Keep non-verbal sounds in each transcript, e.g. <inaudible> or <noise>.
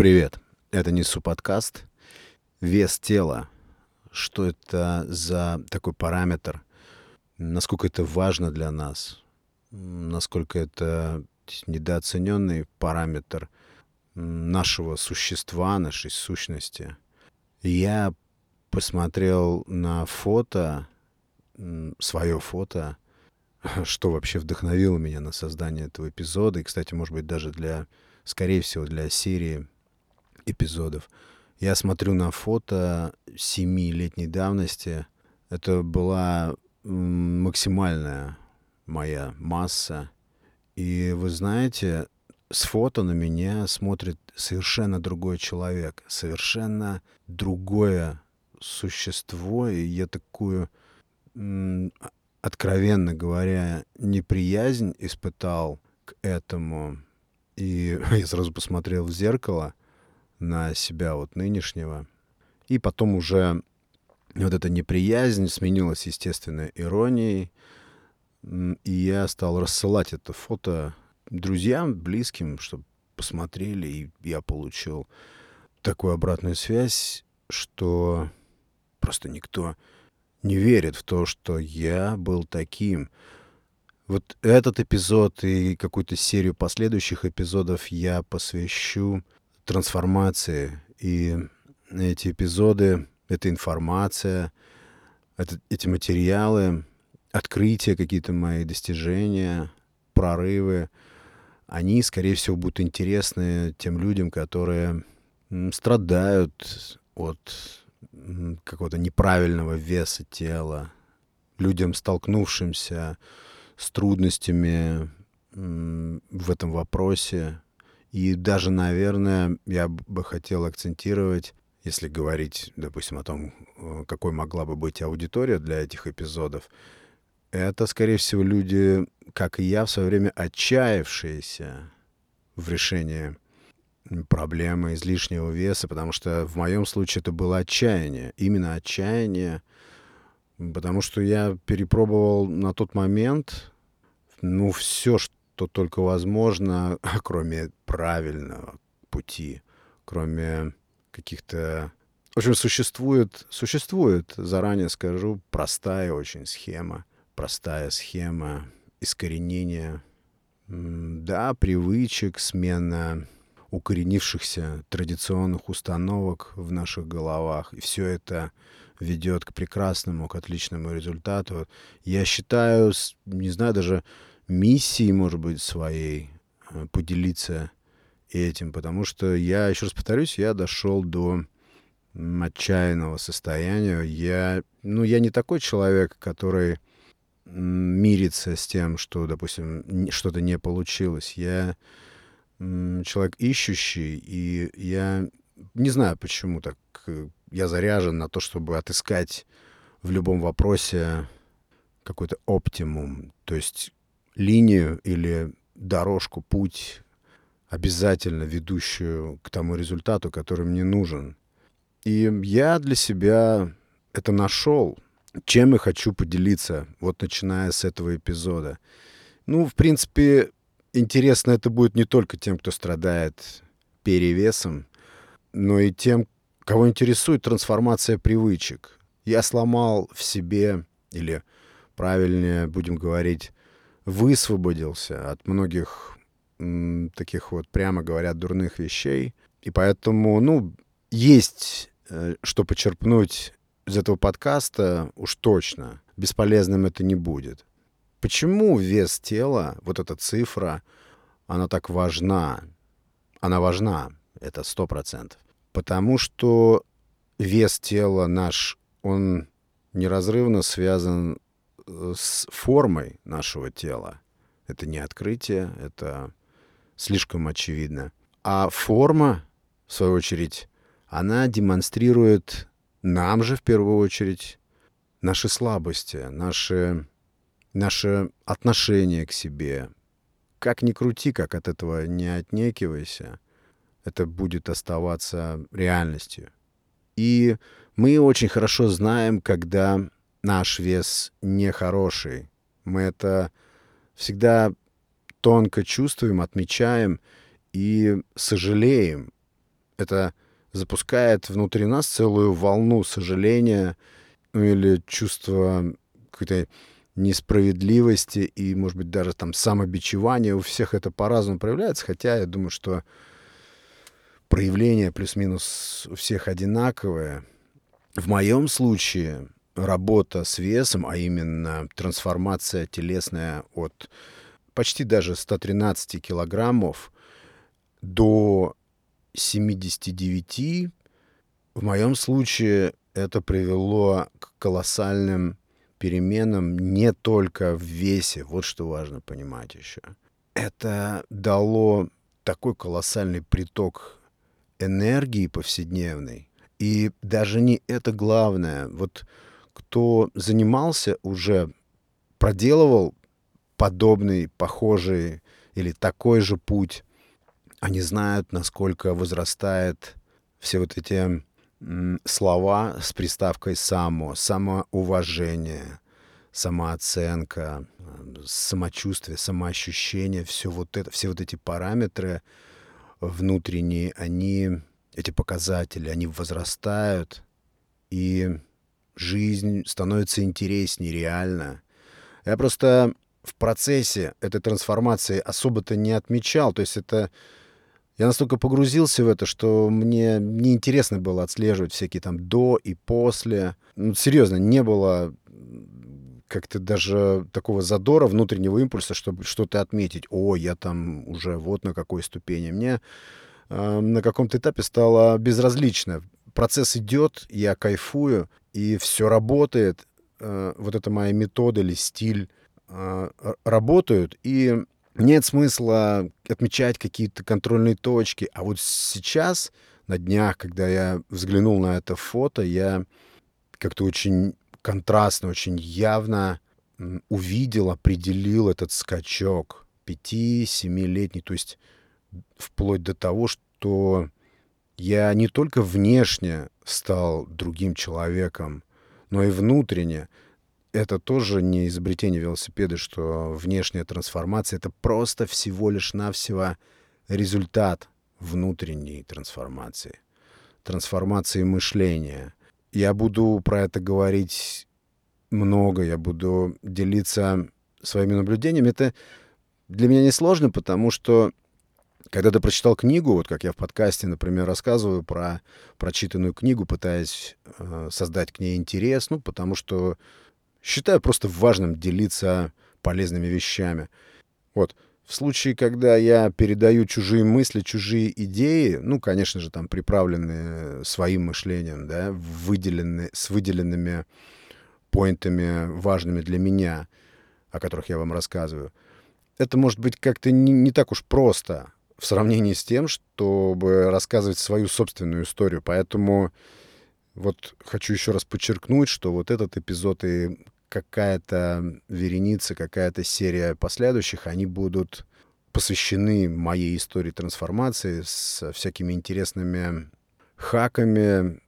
Привет, это Несу подкаст. Вес тела. Что это за такой параметр? Насколько это важно для нас? Насколько это недооцененный параметр нашего существа, нашей сущности? Я посмотрел на фото, свое фото, <laughs> что вообще вдохновило меня на создание этого эпизода. И, кстати, может быть, даже для, скорее всего, для серии эпизодов. Я смотрю на фото семилетней давности. Это была максимальная моя масса. И вы знаете, с фото на меня смотрит совершенно другой человек, совершенно другое существо. И я такую, откровенно говоря, неприязнь испытал к этому. И <laughs> я сразу посмотрел в зеркало на себя вот нынешнего. И потом уже вот эта неприязнь сменилась, естественно, иронией. И я стал рассылать это фото друзьям, близким, чтобы посмотрели, и я получил такую обратную связь, что просто никто не верит в то, что я был таким. Вот этот эпизод и какую-то серию последующих эпизодов я посвящу трансформации. И эти эпизоды, эта информация, это, эти материалы, открытия, какие-то мои достижения, прорывы, они, скорее всего, будут интересны тем людям, которые страдают от какого-то неправильного веса тела, людям, столкнувшимся с трудностями в этом вопросе, и даже, наверное, я бы хотел акцентировать, если говорить, допустим, о том, э, какой могла бы быть аудитория для этих эпизодов, это, скорее всего, люди, как и я, в свое время отчаявшиеся в решении проблемы излишнего веса, потому что в моем случае это было отчаяние, именно отчаяние, потому что я перепробовал на тот момент, ну, все, что что только возможно, <laughs> кроме правильного пути, кроме каких-то... В общем, существует, существует, заранее скажу, простая очень схема, простая схема искоренения, да, привычек, смена укоренившихся традиционных установок в наших головах. И все это ведет к прекрасному, к отличному результату. Я считаю, не знаю, даже миссией, может быть, своей э, поделиться этим, потому что я, еще раз повторюсь, я дошел до отчаянного состояния. Я, ну, я не такой человек, который мирится с тем, что, допустим, что-то не получилось. Я человек ищущий, и я не знаю, почему так э, я заряжен на то, чтобы отыскать в любом вопросе какой-то оптимум. То есть линию или дорожку, путь, обязательно ведущую к тому результату, который мне нужен. И я для себя это нашел, чем я хочу поделиться, вот начиная с этого эпизода. Ну, в принципе, интересно это будет не только тем, кто страдает перевесом, но и тем, кого интересует трансформация привычек. Я сломал в себе, или правильнее будем говорить, высвободился от многих таких вот, прямо говоря, дурных вещей. И поэтому, ну, есть э, что почерпнуть из этого подкаста уж точно. Бесполезным это не будет. Почему вес тела, вот эта цифра, она так важна? Она важна, это сто процентов. Потому что вес тела наш, он неразрывно связан с формой нашего тела. Это не открытие, это слишком очевидно. А форма, в свою очередь, она демонстрирует нам же в первую очередь наши слабости, наши, наше отношение к себе. Как ни крути, как от этого не отнекивайся, это будет оставаться реальностью. И мы очень хорошо знаем, когда наш вес нехороший. Мы это всегда тонко чувствуем, отмечаем и сожалеем. это запускает внутри нас целую волну сожаления ну, или чувства какой-то несправедливости и, может быть, даже там самобичевания. У всех это по-разному проявляется, хотя я думаю, что проявление плюс-минус у всех одинаковое. В моем случае работа с весом, а именно трансформация телесная от почти даже 113 килограммов до 79, в моем случае это привело к колоссальным переменам не только в весе, вот что важно понимать еще. Это дало такой колоссальный приток энергии повседневной. И даже не это главное. Вот кто занимался уже, проделывал подобный, похожий или такой же путь, они знают, насколько возрастает все вот эти слова с приставкой «само», самоуважение, самооценка, самочувствие, самоощущение, все вот это, все вот эти параметры внутренние, они, эти показатели, они возрастают, и жизнь становится интереснее реально. Я просто в процессе этой трансформации особо-то не отмечал, то есть это я настолько погрузился в это, что мне неинтересно было отслеживать всякие там до и после. Ну, серьезно, не было как-то даже такого задора, внутреннего импульса, чтобы что-то отметить. О, я там уже вот на какой ступени. Мне э, на каком-то этапе стало безразлично. Процесс идет, я кайфую, и все работает. Э, вот это моя метода или стиль э, работают. И нет смысла отмечать какие-то контрольные точки. А вот сейчас, на днях, когда я взглянул на это фото, я как-то очень контрастно, очень явно увидел, определил этот скачок пяти-семилетний, то есть вплоть до того, что я не только внешне стал другим человеком, но и внутренне это тоже не изобретение велосипеда, что внешняя трансформация — это просто всего лишь навсего результат внутренней трансформации, трансформации мышления. Я буду про это говорить много, я буду делиться своими наблюдениями. Это для меня несложно, потому что когда ты прочитал книгу, вот как я в подкасте, например, рассказываю про прочитанную книгу, пытаясь э, создать к ней интерес, ну, потому что Считаю просто важным делиться полезными вещами. Вот. В случае, когда я передаю чужие мысли, чужие идеи, ну, конечно же, там приправленные своим мышлением, да, выделенные, с выделенными поинтами важными для меня, о которых я вам рассказываю, это может быть как-то не, не так уж просто в сравнении с тем, чтобы рассказывать свою собственную историю. Поэтому вот хочу еще раз подчеркнуть, что вот этот эпизод и какая-то вереница, какая-то серия последующих, они будут посвящены моей истории трансформации с всякими интересными хаками,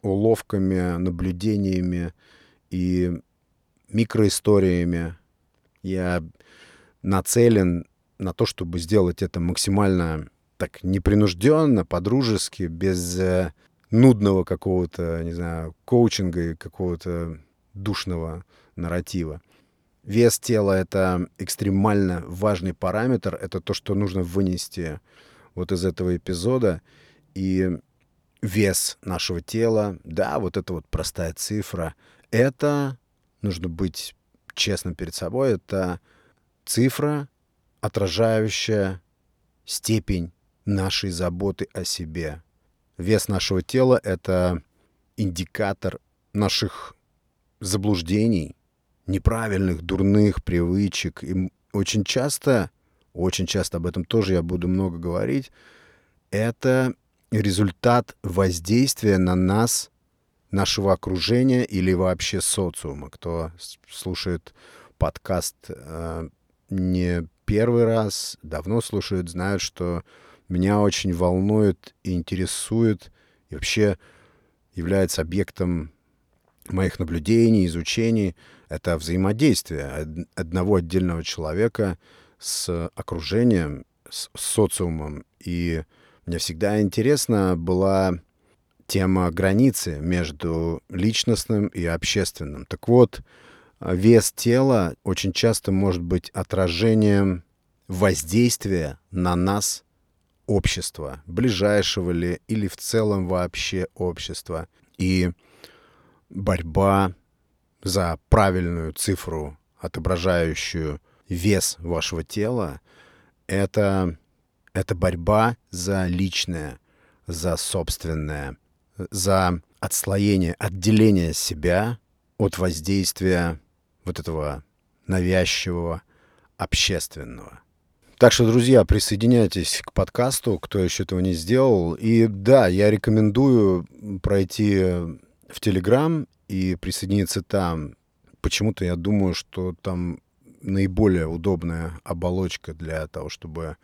уловками, наблюдениями и микроисториями. Я нацелен на то, чтобы сделать это максимально так непринужденно, по-дружески, без э, нудного какого-то, не знаю, коучинга и какого-то душного нарратива. Вес тела — это экстремально важный параметр. Это то, что нужно вынести вот из этого эпизода. И вес нашего тела, да, вот это вот простая цифра, это, нужно быть честным перед собой, это цифра, отражающая степень нашей заботы о себе. Вес нашего тела — это индикатор наших заблуждений, неправильных, дурных привычек. И очень часто, очень часто об этом тоже я буду много говорить, это результат воздействия на нас, нашего окружения или вообще социума. Кто слушает подкаст э, не первый раз, давно слушают, знают, что меня очень волнует и интересует, и вообще является объектом моих наблюдений, изучений, это взаимодействие одного отдельного человека с окружением, с социумом. И Мне всегда интересна была тема границы между личностным и общественным. Так вот, вес тела очень часто может быть отражением воздействия на нас общества, ближайшего ли или в целом вообще общества. И борьба за правильную цифру, отображающую вес вашего тела, это, это борьба за личное, за собственное, за отслоение, отделение себя от воздействия вот этого навязчивого общественного. Так что, друзья, присоединяйтесь к подкасту, кто еще этого не сделал. И да, я рекомендую пройти в Телеграм и присоединиться там. Почему-то я думаю, что там наиболее удобная оболочка для того, чтобы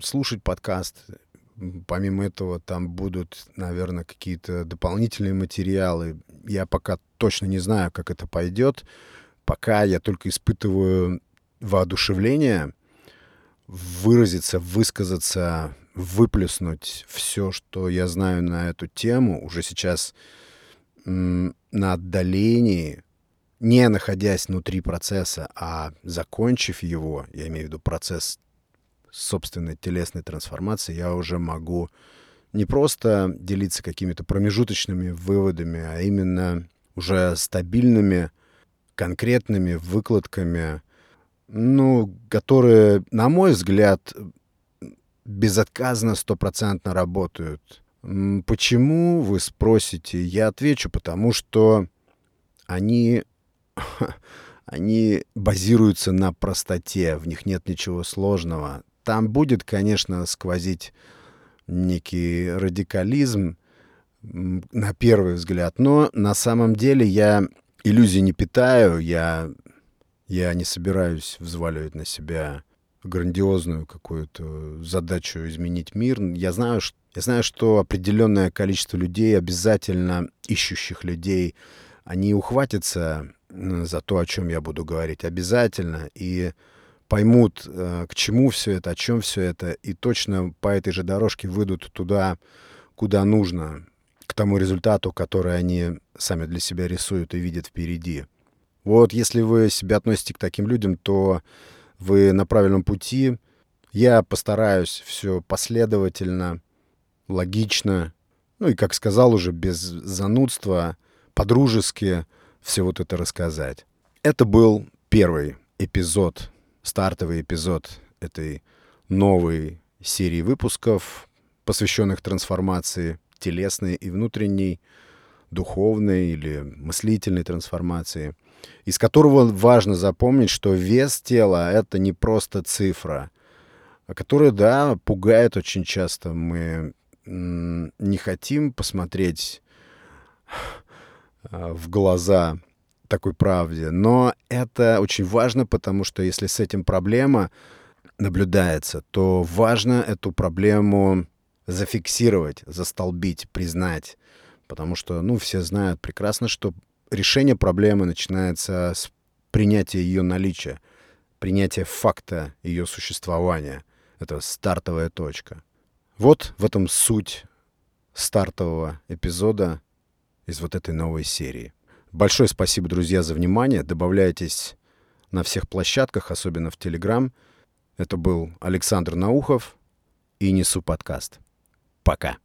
слушать подкаст. Помимо этого, там будут, наверное, какие-то дополнительные материалы. Я пока точно не знаю, как это пойдет. Пока я только испытываю воодушевление выразиться, высказаться, выплеснуть все, что я знаю на эту тему, уже сейчас на отдалении, не находясь внутри процесса, а закончив его, я имею в виду процесс собственной телесной трансформации, я уже могу не просто делиться какими-то промежуточными выводами, а именно уже стабильными, конкретными выкладками, ну, которые, на мой взгляд, безотказно, стопроцентно работают. Почему, вы спросите? Я отвечу, потому что они, <laughs> они базируются на простоте, в них нет ничего сложного. Там будет, конечно, сквозить некий радикализм на первый взгляд, но на самом деле я иллюзий не питаю, я, я не собираюсь взваливать на себя грандиозную какую-то задачу изменить мир. Я знаю, что, я знаю, что определенное количество людей, обязательно ищущих людей, они ухватятся за то, о чем я буду говорить, обязательно, и поймут, э, к чему все это, о чем все это, и точно по этой же дорожке выйдут туда, куда нужно, к тому результату, который они сами для себя рисуют и видят впереди. Вот если вы себя относите к таким людям, то вы на правильном пути. Я постараюсь все последовательно, логично, ну и, как сказал уже, без занудства, по-дружески все вот это рассказать. Это был первый эпизод стартовый эпизод этой новой серии выпусков, посвященных трансформации телесной и внутренней, духовной или мыслительной трансформации, из которого важно запомнить, что вес тела — это не просто цифра, которая, да, пугает очень часто. Мы не хотим посмотреть а, в глаза такой правде. Но это очень важно, потому что если с этим проблема наблюдается, то важно эту проблему зафиксировать, застолбить, признать. Потому что, ну, все знают прекрасно, что решение проблемы начинается с принятия ее наличия, принятия факта ее существования. Это стартовая точка. Вот в этом суть стартового эпизода из вот этой новой серии. Большое спасибо, друзья, за внимание. Добавляйтесь на всех площадках, особенно в Телеграм. Это был Александр Наухов и Несу подкаст. Пока.